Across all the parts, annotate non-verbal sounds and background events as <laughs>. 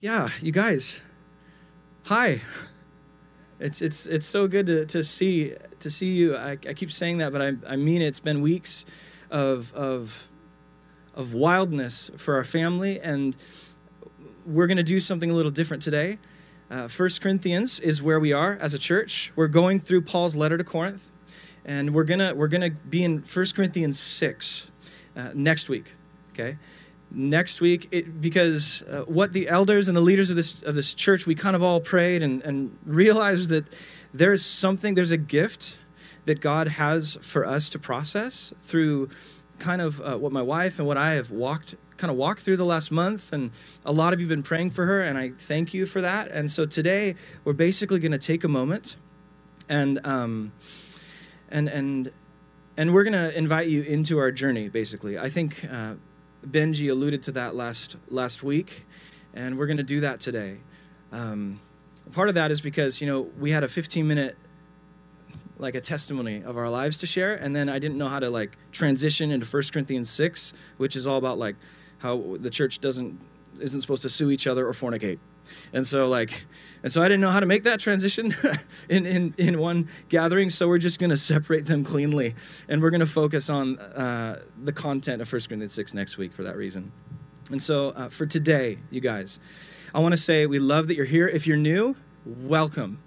Yeah, you guys. Hi. <laughs> It's it's it's so good to, to see to see you. I, I keep saying that, but I, I mean it. It's been weeks of of of wildness for our family, and we're to do something a little different today. Uh, First Corinthians is where we are as a church. We're going through Paul's letter to Corinth, and we're gonna we're gonna be in First Corinthians six uh, next week. Okay, next week it, because uh, what the elders and the leaders of this of this church we kind of all prayed and, and <laughs> realized that there's something there's a gift that god has for us to process through kind of uh, what my wife and what i have walked kind of walked through the last month. And a lot of you have been praying for her and i thank you for that. And so today we're basically going to take a moment and um, and and and we're going to invite you into our journey basically. I think uh, Benji alluded to that last last week, and we're going to do that today. Um, part of that is because you know we had a 15 minute like a testimony of our lives to share, and then I didn't know how to like transition into 1 Corinthians 6, which is all about like how the church doesn't isn't supposed to sue each other or fornicate. And so like and so I didn't know how to make that transition <laughs> in, in, in one gathering. So we're just going to separate them cleanly. And we're going to focus on uh, the content of 1 Corinthians 6 next week for that reason. And so uh, for today, you guys, I want to say we love that you're here. If you're new, welcome.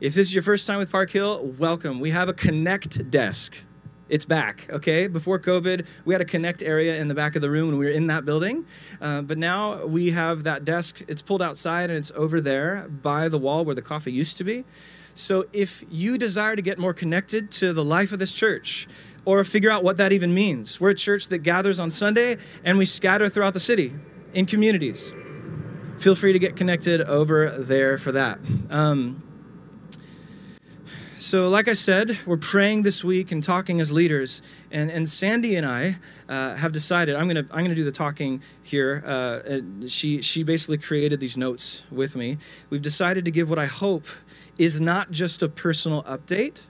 If this is your first time with Park Hill, welcome. We have a connect desk it's back okay? Before covid we had a connect area in the back of the room when we were in that building. Uh, but now we have that desk. It's pulled outside and it's over there by the wall where the coffee used to be. So if you desire to get more connected to the life of this church or figure out what that even means we're a church that gathers on sunday and we scatter throughout the city in communities. Feel free to get connected over there for that. Um, so, like I said, we're praying this week and talking as leaders. And, and Sandy and I uh, have decided I'm to I'm gonna do the talking here. Uh, she, she basically created these notes with me. We've decided to give what I hope is not just a personal update,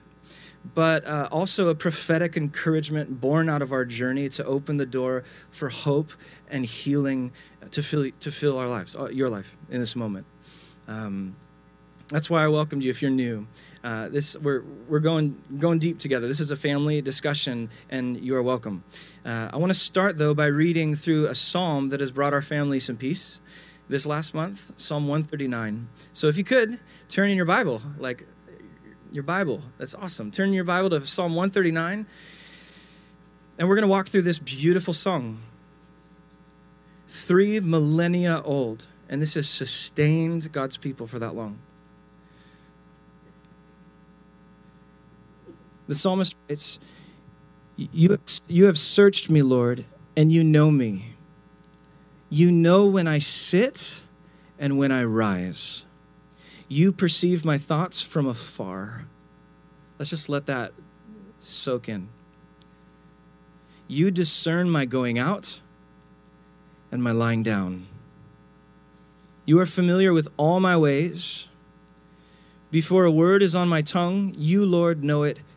but uh, also a prophetic encouragement born out of our journey to open the door for hope and healing to fill, to fill our lives, uh, your life in this moment. Um, that's why I welcomed you if you're new. Uh, this we're we're going going deep together. This is a family discussion, and you are welcome. Uh, I want to start though by reading through a psalm that has brought our family some peace this last month, Psalm 139. So if you could turn in your Bible, like your Bible, that's awesome. Turn your Bible to Psalm 139, and we're going to walk through this beautiful song. Three millennia old, and this has sustained God's people for that long. The psalmist writes, you, you have searched me, Lord, and you know me. You know when I sit and when I rise. You perceive my thoughts from afar. Let's just let that soak in. You discern my going out and my lying down. You are familiar with all my ways. Before a word is on my tongue, you, Lord, know it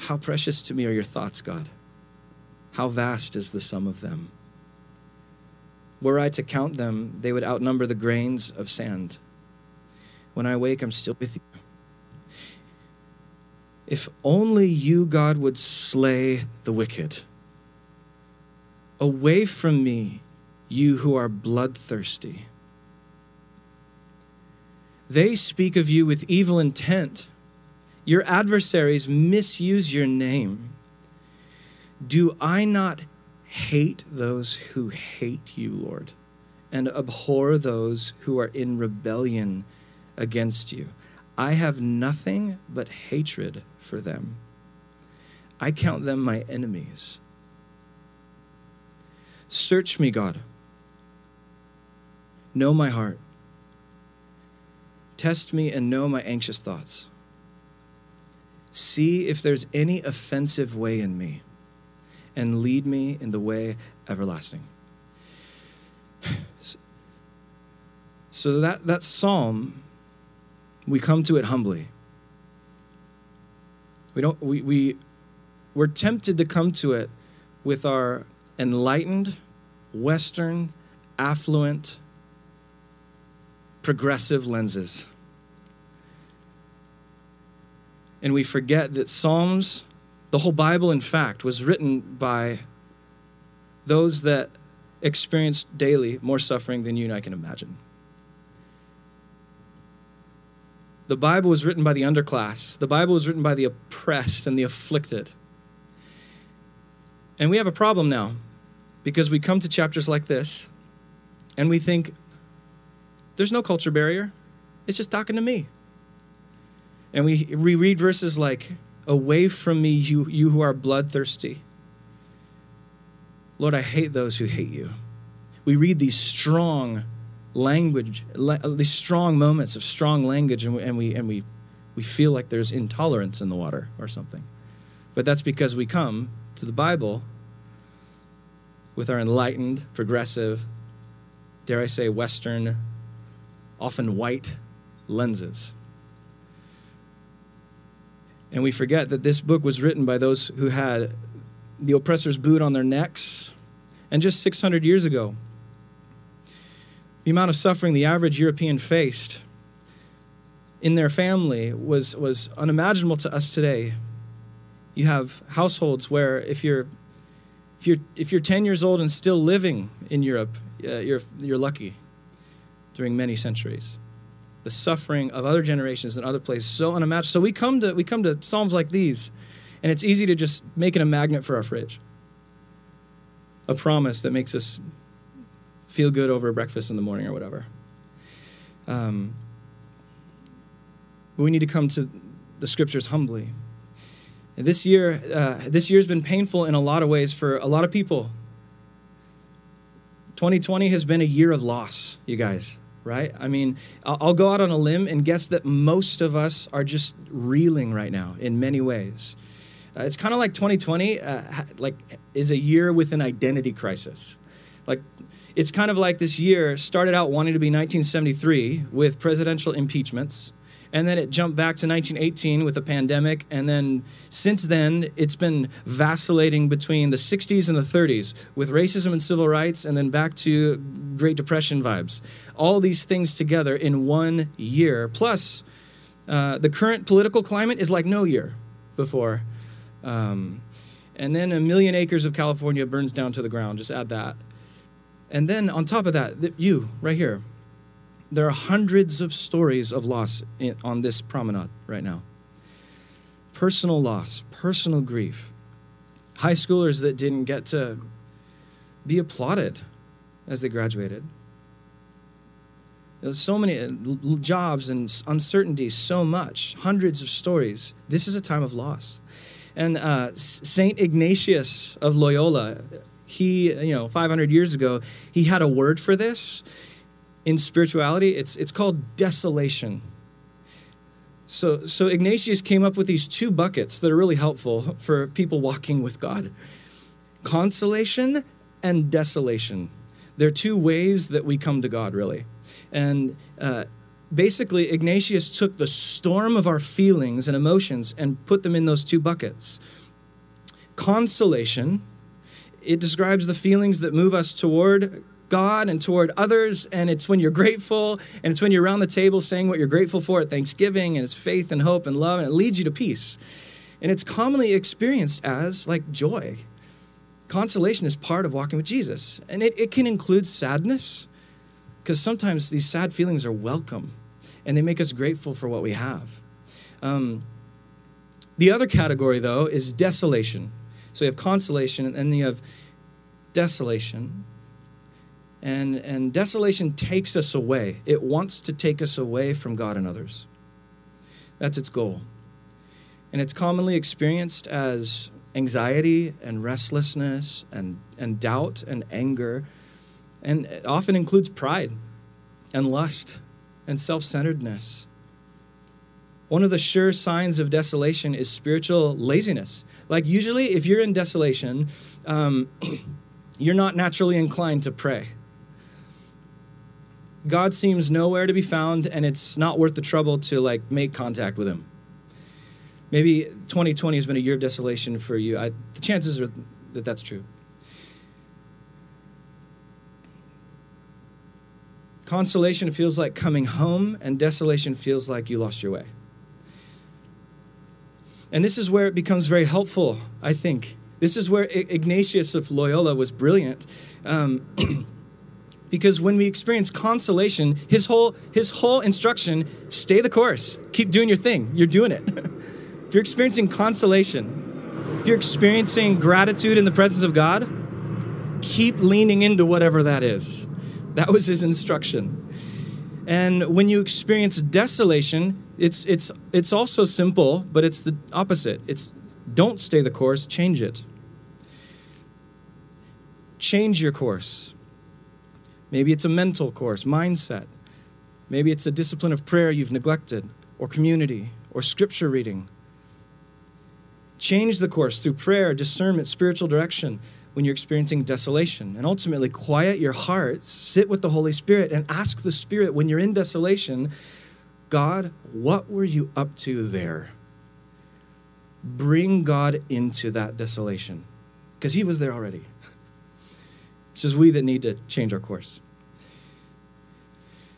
How precious to me are your thoughts, God. How vast is the sum of them. Were I to count them, they would outnumber the grains of sand. When I wake, I'm still with you. If only you, God, would slay the wicked. Away from me, you who are bloodthirsty. They speak of you with evil intent. Your adversaries misuse your name. Do I not hate those who hate you, Lord, and abhor those who are in rebellion against you? I have nothing but hatred for them. I count them my enemies. Search me, God. Know my heart. Test me and know my anxious thoughts. See if there's any offensive way in me, and lead me in the way everlasting. So that, that psalm, we come to it humbly. We don't we, we we're tempted to come to it with our enlightened, Western, affluent, progressive lenses. And we forget that Psalms, the whole Bible, in fact, was written by those that experienced daily more suffering than you and I can imagine. The Bible was written by the underclass. The Bible was written by the oppressed and the afflicted. And we have a problem now because we come to chapters like this and we think, there's no culture barrier. It's just talking to me. And we, we read verses like, Away from me, you, you who are bloodthirsty. Lord, I hate those who hate you. We read these strong language, these strong moments of strong language, and we, and we, and we, we feel like there's intolerance in the water or something. But that's because we come to the Bible with our enlightened, progressive, dare I say, Western often white lenses. And we forget that this book was written by those who had the oppressor's boot on their necks. And just 600 years ago, the amount of suffering the average European faced in their family was, was unimaginable to us today. You have households where if you're, if you're, if you're 10 years old and still living in Europe, uh, you're, you're lucky during many centuries. The suffering of other generations in other places so unimaginable. So we come to we come to psalms like these, and it's easy to just make it a magnet for our fridge. A promise that makes us feel good over breakfast in the morning or whatever. Um, but we need to come to the scriptures humbly. And this year, uh, this year's been painful in a lot of ways for a lot of people. 2020 has been a year of loss, you guys right? I mean, I'll go out on a limb and guess that most of us are just reeling right now in many ways. Uh, it's kind of like 2020, uh, like is a year with an identity crisis. Like it's kind of like this year started out wanting to be 1973 with presidential impeachments and then it jumped back to 1918 with a pandemic. And then since then it's been vacillating between the 60s and the 30s with racism and civil rights and then back to great depression vibes. All these things together in one year. Plus uh, the current political climate is like no year before. Um, and then a million acres of california burns down to the ground. Just add that. And then on top of that you right here there are hundreds of stories of loss in, on this promenade right now. Personal loss, personal grief. High schoolers that didn't get to be applauded as they graduated. There's so many jobs and uncertainties, so much, hundreds of stories. This is a time of loss. And uh, Saint Ignatius of Loyola, he, you know, 500 years ago, he had a word for this in spirituality, it's, it's called desolation. So, so Ignatius came up with these two buckets that are really helpful for people walking with God consolation and desolation. They're two ways that we come to God, really. And uh, basically, Ignatius took the storm of our feelings and emotions and put them in those two buckets. Consolation, it describes the feelings that move us toward God and toward others. And it's when you're grateful, and it's when you're around the table saying what you're grateful for at Thanksgiving, and it's faith and hope and love, and it leads you to peace. And it's commonly experienced as like joy. Consolation is part of walking with Jesus, and it, it can include sadness, because sometimes these sad feelings are welcome and they make us grateful for what we have. Um, the other category, though, is desolation. So you have consolation and then you have desolation. And, and desolation takes us away. It wants to take us away from God and others. That's its goal. And it's commonly experienced as anxiety and restlessness and, and doubt and anger. And it often includes pride and lust and self centeredness. One of the sure signs of desolation is spiritual laziness. Like, usually, if you're in desolation, um, <clears throat> you're not naturally inclined to pray. God seems nowhere to be found, and it's not worth the trouble to like make contact with Him. Maybe 2020 has been a year of desolation for you. I, the chances are that that's true. Consolation feels like coming home, and desolation feels like you lost your way. And this is where it becomes very helpful, I think. This is where Ignatius of Loyola was brilliant. Um, <clears throat> because when we experience consolation, his whole, his whole instruction stay the course, keep doing your thing. You're doing it. <laughs> if you're experiencing consolation, if you're experiencing gratitude in the presence of God, keep leaning into whatever that is. That was his instruction. And when you experience desolation, it's, it's, it's also simple, but it's the opposite. It's don't stay the course, change it. Change your course. Maybe it's a mental course, mindset. Maybe it's a discipline of prayer you've neglected, or community, or scripture reading. Change the course through prayer, discernment, spiritual direction when you're experiencing desolation. And ultimately, quiet your hearts, sit with the Holy Spirit, and ask the Spirit when you're in desolation God, what were you up to there? Bring God into that desolation because He was there already. It's just we that need to change our course.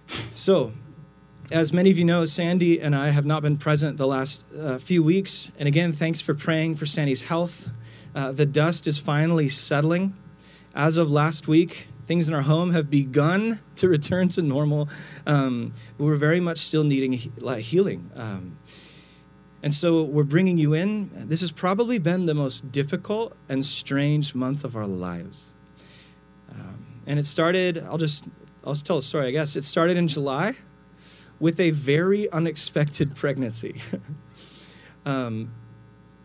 <sighs> So, as many of you know, Sandy and I have not been present the last uh, few weeks. And again, thanks for praying for Sandy's health. Uh, the dust is finally settling. As of last week, things in our home have begun <laughs> to return to normal. Um, but we're very much still needing healing. Um, and so we're bringing you in. This has probably been the most difficult and strange month of our lives. And it started, I'll just, I'll just tell a story, I guess. It started in July with a very unexpected <laughs> pregnancy. <laughs> um,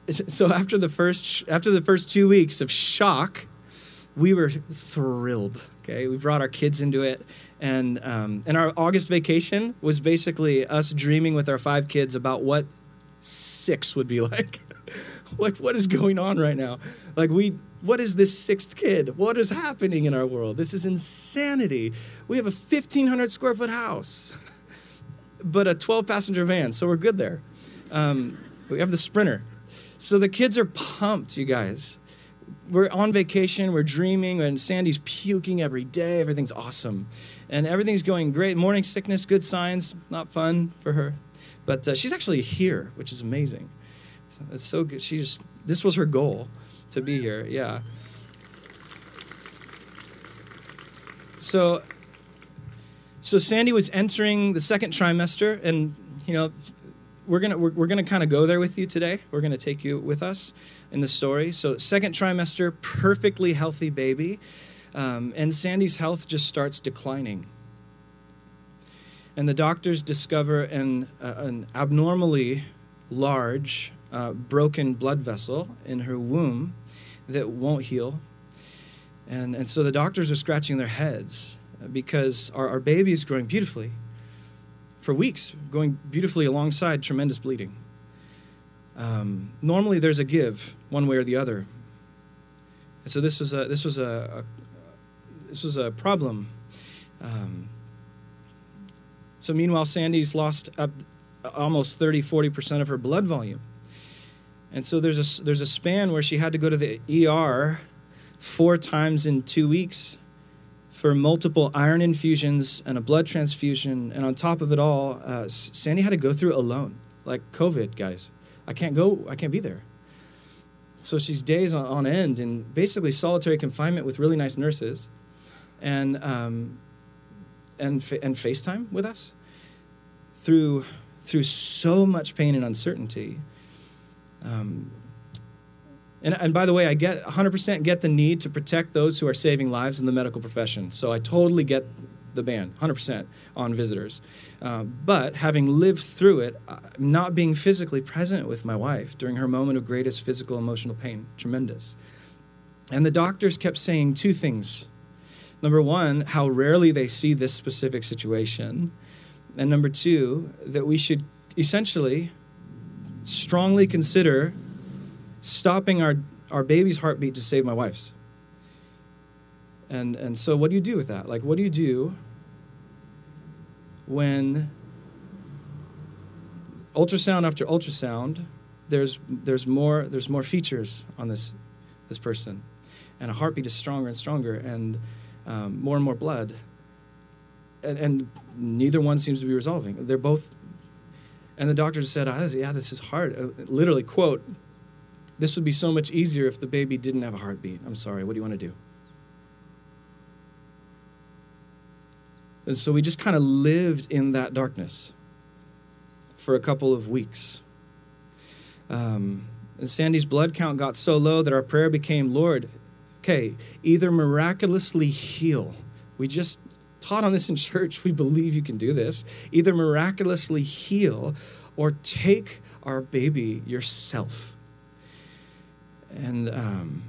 so after the first after the first two weeks of shock, we were thrilled. Okay, we brought our kids into it, and um, and our August vacation was basically us dreaming with our five kids about what six would be <laughs> like. <laughs> like what is going on right now? Like we what is this sixth kid? What is happening in our world? This is insanity. We have a 1500 square foot house, <laughs> but a 12 passenger van, so we're good there. Um, we have the Sprinter. So the kids are pumped, you guys. We're on vacation, we're dreaming, and Sandy's puking every day. Everything's awesome. And everything's going great. Morning sickness, good signs, not fun for her. But uh, she's actually here, which is amazing. It's so good. She's, this was her goal to be here, yeah. So, so Sandy was entering the second trimester, and you know, we're gonna we're, we're gonna kind of go there with you today. We're gonna take you with us in the story. So second trimester, perfectly healthy baby, um, and Sandy's health just starts declining. And the doctors discover an uh, an abnormally large uh, broken blood vessel in her womb that won't heal. And, and so the doctors are scratching their heads because our, our baby is growing beautifully for weeks, going beautifully alongside tremendous bleeding. Um, normally, there's a give one way or the other. And so this was a this was a, a this was a problem. Um, So meanwhile, Sandy's lost up almost 30, 40% of her blood volume. And so there's a, there's a span where she had to go to the ER four times in two weeks for multiple iron infusions and a blood transfusion. And on top of it all, uh, Sandy had to go through alone, like COVID, guys. I can't go, I can't be there. So she's days on, on end in basically solitary confinement with really nice nurses and, um, and, and FaceTime with us through, through so much pain and uncertainty. Um, and, and by the way, I get 100% get the need to protect those who are saving lives in the medical profession. So I totally get the ban, 100% on visitors. Uh, but having lived through it, uh, not being physically present with my wife during her moment of greatest physical emotional pain, tremendous. And the doctors kept saying two things. Number one, how rarely they see this specific situation. And number two, that we should essentially strongly consider stopping our, our baby's heartbeat to save my wife's. And, and so, what do you do with that? Like, what do you do when ultrasound after ultrasound, there's, there's, more, there's more features on this, this person, and a heartbeat is stronger and stronger, and um, more and more blood. And, and neither one seems to be resolving. They're both and the doctor said, oh, Yeah, this is hard. Uh, literally, quote, this would be so much easier if the baby didn't have a heartbeat. I'm sorry, what do you want to do? And so we just kind of lived in that darkness for a couple of weeks. Um, and Sandy's blood count got so low that our prayer became, Lord, okay, either miraculously heal. We just taught on this in church. We believe you can do this. Either miraculously heal or take our baby yourself. And, um,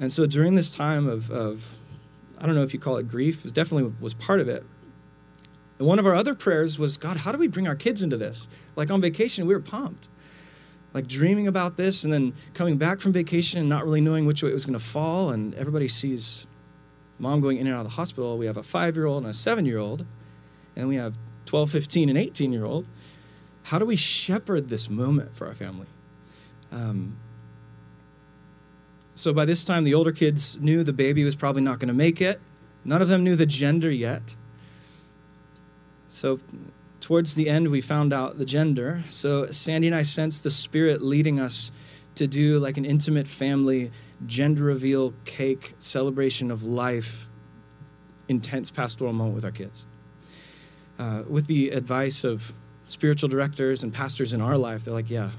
and so during this time of, of, I don't know if you call it grief, it definitely was part of it. And one of our other prayers was, God, how do we bring our kids into this? Like on vacation, we were pumped. Like dreaming about this and then coming back from vacation and not really knowing which way it was going to fall. And everybody sees mom going in and out of the hospital. We have a five year old and a seven year old, and we have 12, 15, and 18 year old. How do we shepherd this moment for our family? Um, so by this time, the older kids knew the baby was probably not going to make it. None of them knew the gender yet. So towards the end, we found out the gender. So Sandy and I sensed the Spirit leading us to do like an intimate family gender reveal cake celebration of life intense pastoral moment with our kids. Uh, with the advice of spiritual directors and pastors in our life they're like yeah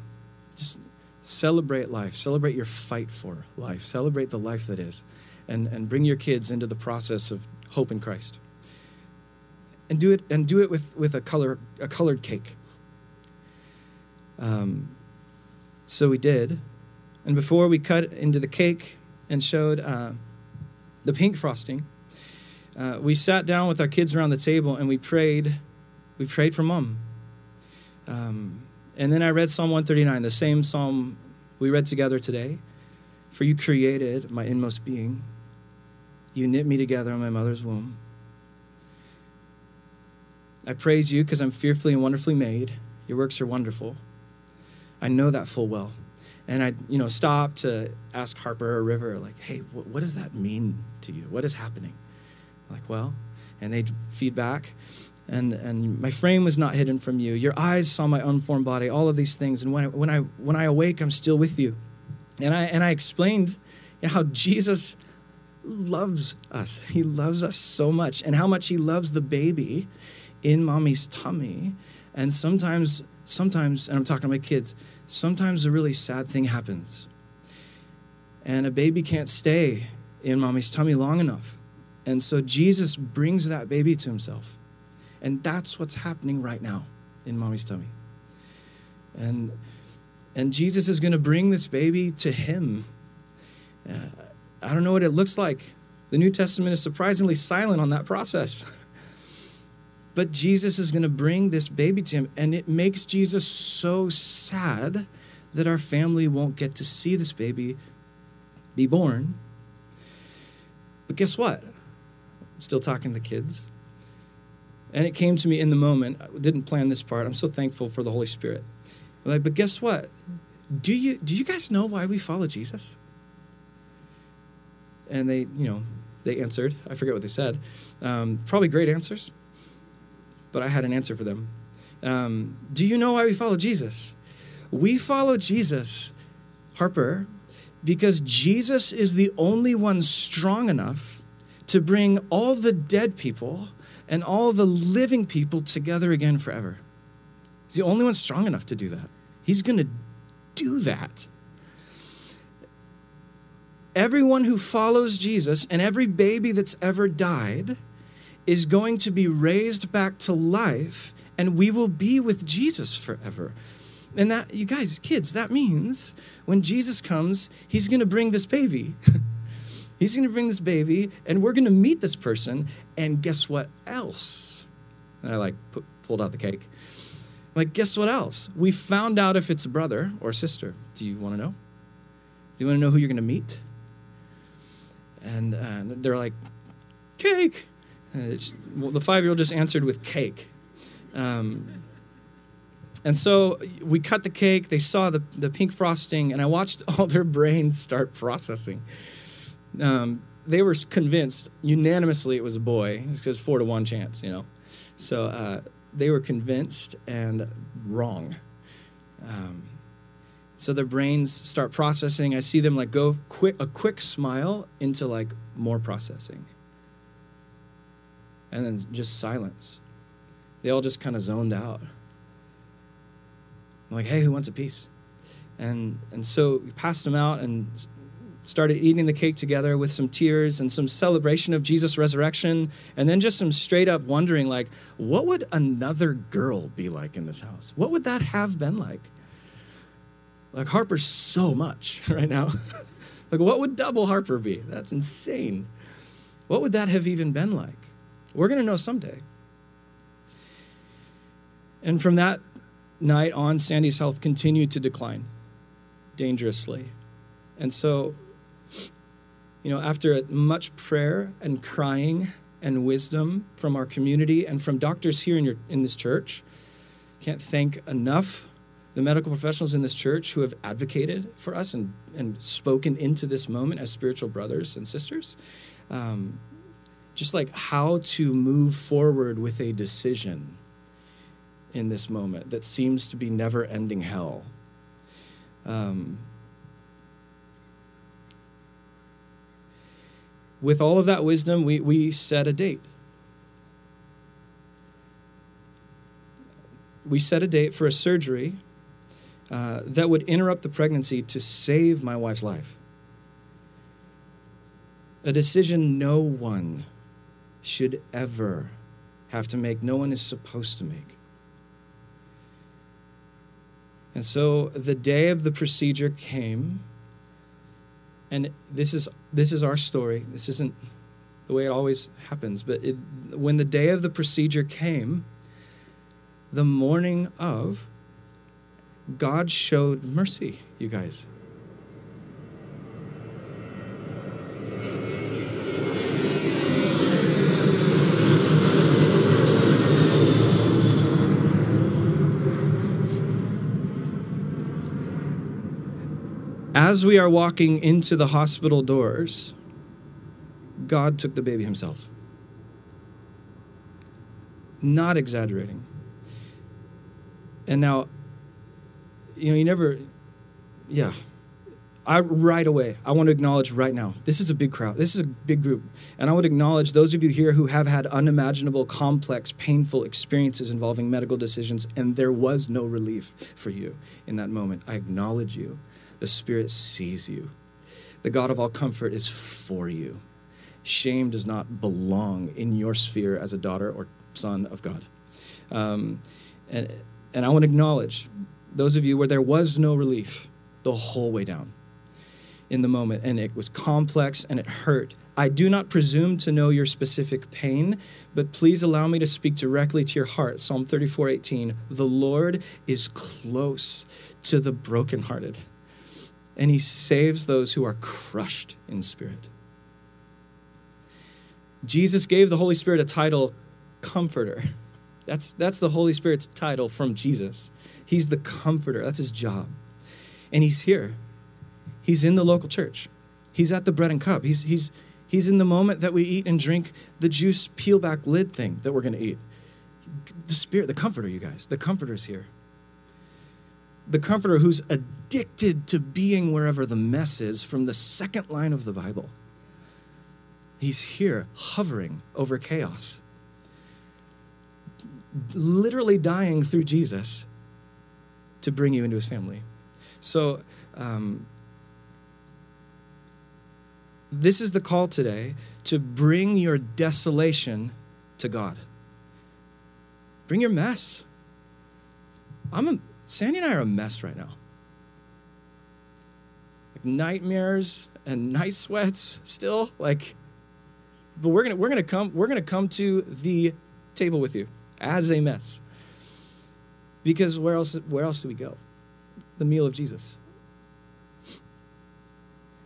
just celebrate life. Celebrate your fight for life. Celebrate the life that is. And, and bring your kids into the process of hope in christ. And do it and do it with, with a color a colored cake. Um, so we did and before we cut into the cake and showed uh, the pink frosting, uh, we sat down with our kids around the table and we prayed. We prayed for mom. Um, and then I read Psalm 139, the same psalm we read together today. For you created my inmost being. You knit me together in my mother's womb. I praise you because I'm fearfully and wonderfully made. Your works are wonderful. I know that full well and I, you know, stop to ask Harper or River, like, hey, what, what does that mean to you? What is happening? Like, well, and they'd feedback, and and my frame was not hidden from you. Your eyes saw my unformed body. All of these things, and when I, when I when I awake, I'm still with you. And I and I explained how Jesus loves us. He loves us so much, and how much He loves the baby in mommy's tummy. And sometimes, sometimes, and I'm talking to my kids sometimes a really sad thing happens. And a baby can't stay in mommy's tummy long enough. And so Jesus brings that baby to himself. And that's what's happening right now in mommy's tummy. And, and Jesus is going to bring this baby to him. Uh, I don't know what it looks like. The New Testament is surprisingly silent on that process. <laughs> But Jesus is going to bring this baby to him. And it makes Jesus so sad that our family won't get to see this baby be born. But guess what? I'm still talking to the kids. And it came to me in the moment. I didn't plan this part. I'm so thankful for the Holy Spirit. I'm like, but guess what? Do you do you guys know why we follow Jesus? And they, you know, they answered. I forget what they said. Um, probably great answers, but I had an answer for them. Um, do you know why we follow Jesus? We follow Jesus, Harper, because Jesus is the only one strong enough to bring all the dead people and all the living people together again forever. He's the only one strong enough to do that. He's going to do that. Everyone who follows Jesus and every baby that's ever died is going to be raised back to life, and we will be with Jesus forever. And that, you guys, kids, that means when Jesus comes, he's going to bring this baby. <laughs> he's going to bring this baby, and we're going to meet this person. And guess what else? And I like put, pulled out the cake. Like, guess what else? We found out if it's a brother or sister. Do you want to know? Do you want to know who you're going to meet? And, uh, they're like, cake. Well, the five year old just answered with cake. Um, and so we cut the cake. They saw the, the pink frosting, and I watched <laughs> all their brains start processing. Um, they were convinced unanimously it was a boy because four to one chance, you know. So uh, they were convinced and wrong. Um, so their brains start processing. I see them like go quick, a quick smile into like more processing, and then just silence. They all just kind of zoned out. I'm like, hey, who wants a piece? And, and so we passed them out and started eating the cake together with some tears and some celebration of Jesus' resurrection, and then just some straight up wondering, like, what would another girl be like in this house? What would that have been like? Like, Harper's so much <laughs> right now. <laughs> like, what would double Harper be? That's insane. What would that have even been like? We're going to know someday. And from that night on, Sandy's health continued to decline dangerously. And so, you know, after much prayer and crying and wisdom from our community and from doctors here in, your, in this church, can't thank enough the medical professionals in this church who have advocated for us and, and spoken into this moment as spiritual brothers and sisters. Um, just like how to move forward with a decision in this moment that seems to be never ending hell. Um, with all of that wisdom, we, we set a date. We set a date for a surgery uh, that would interrupt the pregnancy to save my wife's life. A decision no one should ever have to make, no one is supposed to make. And so the day of the procedure came, and this is this is our story. This isn't the way it always happens, but it, when the day of the procedure came, the morning of, God showed mercy, you guys. As we are walking into the hospital doors, God took the baby himself. Not exaggerating. And now, you know, you never, yeah. I right away, I want to acknowledge right now, this is a big crowd. This is a big group. And I would acknowledge those of you here who have had unimaginable, complex, painful experiences involving medical decisions, and there was no relief for you in that moment. I acknowledge you. The Spirit sees you. The God of all comfort is for you. Shame does not belong in your sphere as a daughter or son of God. Um, and, and I want to acknowledge those of you where there was no relief the whole way down in the moment, and it was complex and it hurt. I do not presume to know your specific pain, but please allow me to speak directly to your heart. Psalm 34 18. The Lord is close to the brokenhearted and he saves those who are crushed in spirit. Jesus gave the Holy Spirit a title comforter. <laughs> That's, that's the Holy Spirit's title from Jesus. He's the comforter. That's his job. And he's here. He's in the local church. He's at the bread and cup. He's, he's, he's in the moment that we eat and drink the juice peel back lid thing that we're going to eat. The Spirit, the comforter, you guys, the comforter's here. The comforter who's addicted to being wherever the mess is from the second line of the Bible. He's here hovering over chaos, literally dying through Jesus to bring you into his family. So, um, this is the call today to bring your desolation to God. Bring your mess. I'm a, Sandy and I are a mess right now. Like nightmares and <laughs> night sweats still. Like but we're gonna we're gonna come we're gonna come to the table with you as a mess. Because where else where else do we go? The meal of Jesus.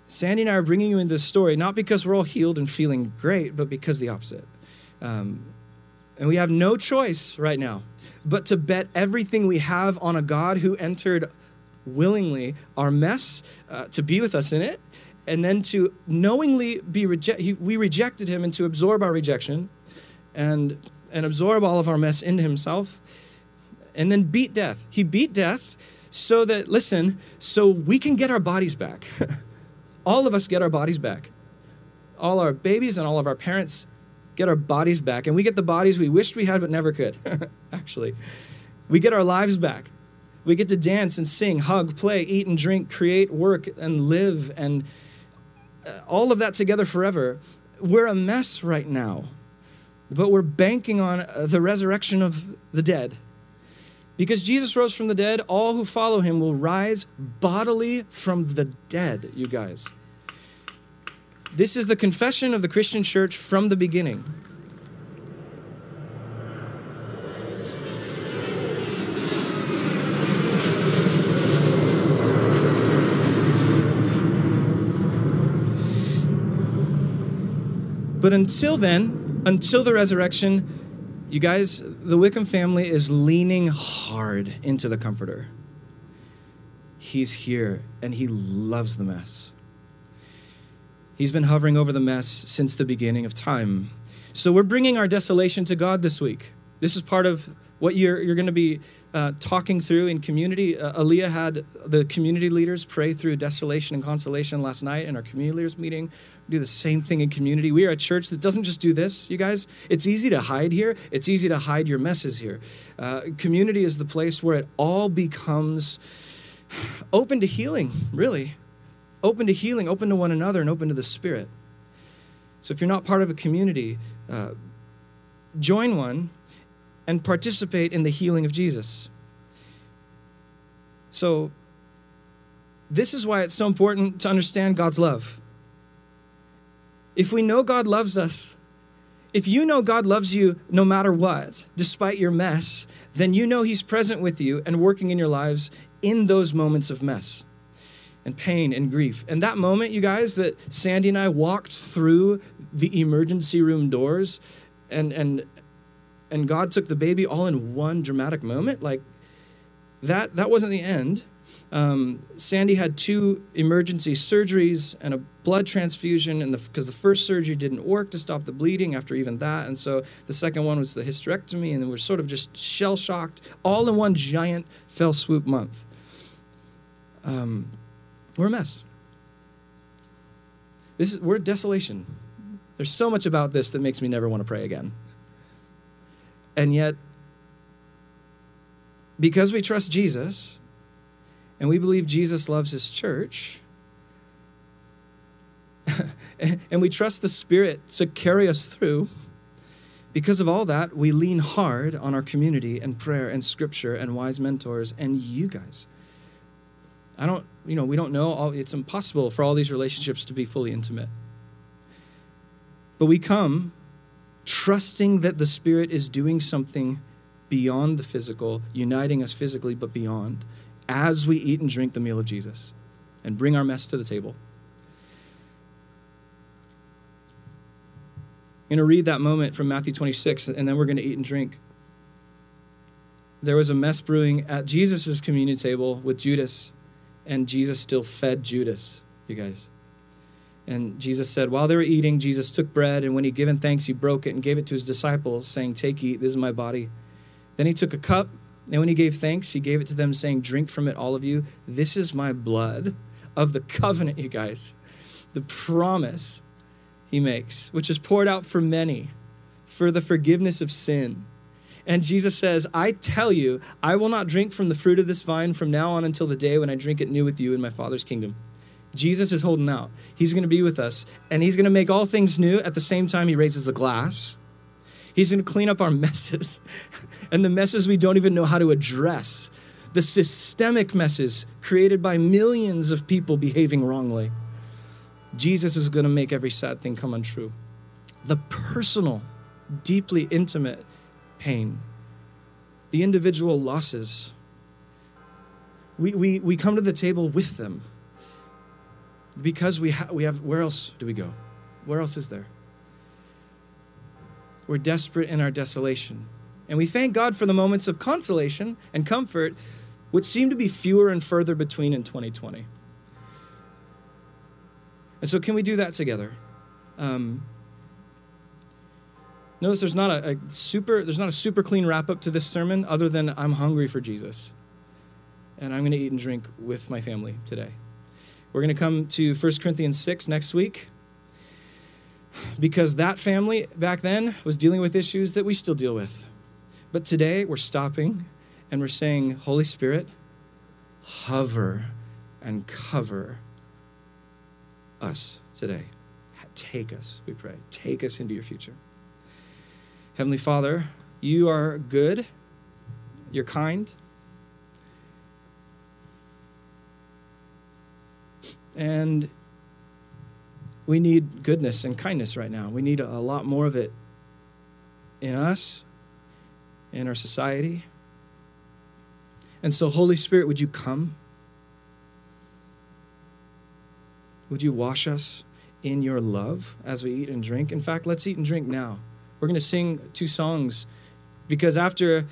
Sandy and I are bringing you into this story not because we're all healed and feeling great, but because the opposite. Um, and we have no choice right now but to bet everything we have on a God who entered willingly our mess uh, to be with us in it and then to knowingly be rejected, we rejected him and to absorb our rejection and, and absorb all of our mess into himself and then beat death. He beat death so that, listen, so we can get our bodies back. <laughs> all of us get our bodies back. All our babies and all of our parents get our bodies back. And we get the bodies we wished we had but never could, <laughs> actually. We get our lives back. We get to dance and sing, hug, play, eat and drink, create, work, and live and all of that together forever. We're a mess right now, but we're banking on uh, the resurrection of the dead. Because Jesus rose from the dead, all who follow him will rise bodily from the dead, you guys. This is the confession of the Christian church from the beginning. But until then, until the resurrection, you guys, the Wickham family is leaning hard into the Comforter. He's here and he loves the mess. He's been hovering over the mess since the beginning of time. So we're bringing our desolation to God this week. This is part of what you're, you're going to be uh, talking through in community. Uh, Aaliyah had the community leaders pray through desolation and consolation last night in our community leaders meeting. We do the same thing in community. We are a church that doesn't just do this, you guys. It's easy to hide here, it's easy to hide your messes here. Uh, community is the place where it all becomes open to healing, really. Open to healing, open to one another, and open to the Spirit. So if you're not part of a community, uh, join one and participate in the healing of Jesus. So, this is why it's so important to understand God's love. If we know God loves us, if you know God loves you no matter what, despite your mess, then you know He's present with you and working in your lives in those moments of mess and pain and grief. And that moment, you guys, that Sandy and I walked through the emergency room doors and, and and God took the baby all in one dramatic moment, like that, that wasn't the end. Um, Sandy had two emergency surgeries and a blood transfusion, and because the, the, first surgery didn't work to stop the bleeding after even that, and so the second one was the hysterectomy, and we're sort of just shell shocked, all in one giant fell swoop month. Um, we're a mess. This is, we're desolation. There's so much about this that makes me never want to pray again. And yet, because we trust Jesus and we believe Jesus loves his church, <laughs> and we trust the Spirit to carry us through, because of all that, we lean hard on our community and prayer and scripture and wise mentors and you guys. I don't, you know, we don't know all, it's impossible for all these relationships to be fully intimate. But we come trusting that the Spirit is doing something beyond the physical, uniting us physically, but beyond, as we eat and drink the meal of Jesus and bring our mess to the table. I'm going to read that moment from Matthew 26, and then we're going to eat and drink. There was a mess brewing at Jesus' communion table with Judas, and Jesus still fed Judas, you guys. And Jesus said, While they were eating, Jesus took bread, and when he given thanks, he broke it and gave it to his disciples, saying, Take, eat, this is my body. Then he took a cup, and when he gave thanks, he gave it to them, saying, Drink from it, all of you. This is my blood of the covenant, you guys. The promise he makes, which is poured out for many for the forgiveness of sin. And Jesus says, I tell you, I will not drink from the fruit of this vine from now on until the day when I drink it new with you in my Father's kingdom. Jesus is holding out. He's going to be with us, and He's going to make all things new at the same time He raises the glass. He's going to clean up our <laughs> messes <laughs> and the messes we don't even know how to address, the systemic messes created by millions of people behaving wrongly. Jesus is going to make every sad thing come untrue. The personal, deeply intimate pain, the individual losses, we, we, we come to the table with them because we, ha- we have, where else do we go? Where else is there? We're desperate in our desolation. And we thank God for the moments of consolation and comfort, which seem to be fewer and further between in 2020. And so, can we do that together? Um, notice there's not a, a, super there's not a super clean wrap up to this sermon, other than I'm hungry for Jesus, and I'm going to eat and drink with my family today. We're going to come to 1 Corinthians 6 next week because that family back then was dealing with issues that we still deal with. But today we're stopping and we're saying, Holy Spirit, hover and cover us today. Take us, we pray. Take us into your future. Heavenly Father, you are good, you're kind. And we need goodness and kindness right now. We need a lot more of it in us, in our society. And so, Holy Spirit, would you come? Would you wash us in your love as we eat and drink? In fact, let's eat and drink now. We're going to sing two songs because after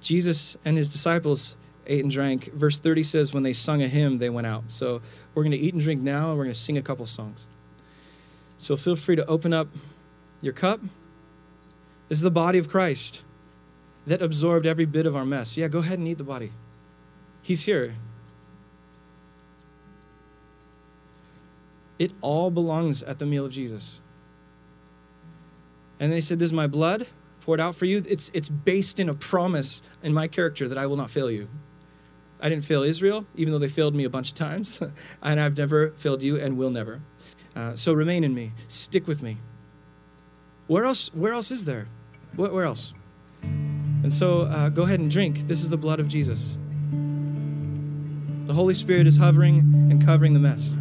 Jesus and his disciples ate and drank, verse 30 says, when they sung a hymn, they went out. So we're going to eat and drink now, and we're going to sing a couple songs. So feel free to open up your cup. This is the body of Christ that absorbed every bit of our mess. Yeah, go ahead and eat the body. He's here. It all belongs at the meal of Jesus. And then he said, This is my blood poured out for you. It's, it's based in a promise in my character that I will not fail you. I didn't fail Israel, even though they failed me a bunch of times. <laughs> and I've never failed you and will never. Uh, so remain in me. Stick with me. Where else, where else is there? Where, where else? And so uh, go ahead and drink. This is the blood of Jesus. The Holy Spirit is hovering and covering the mess.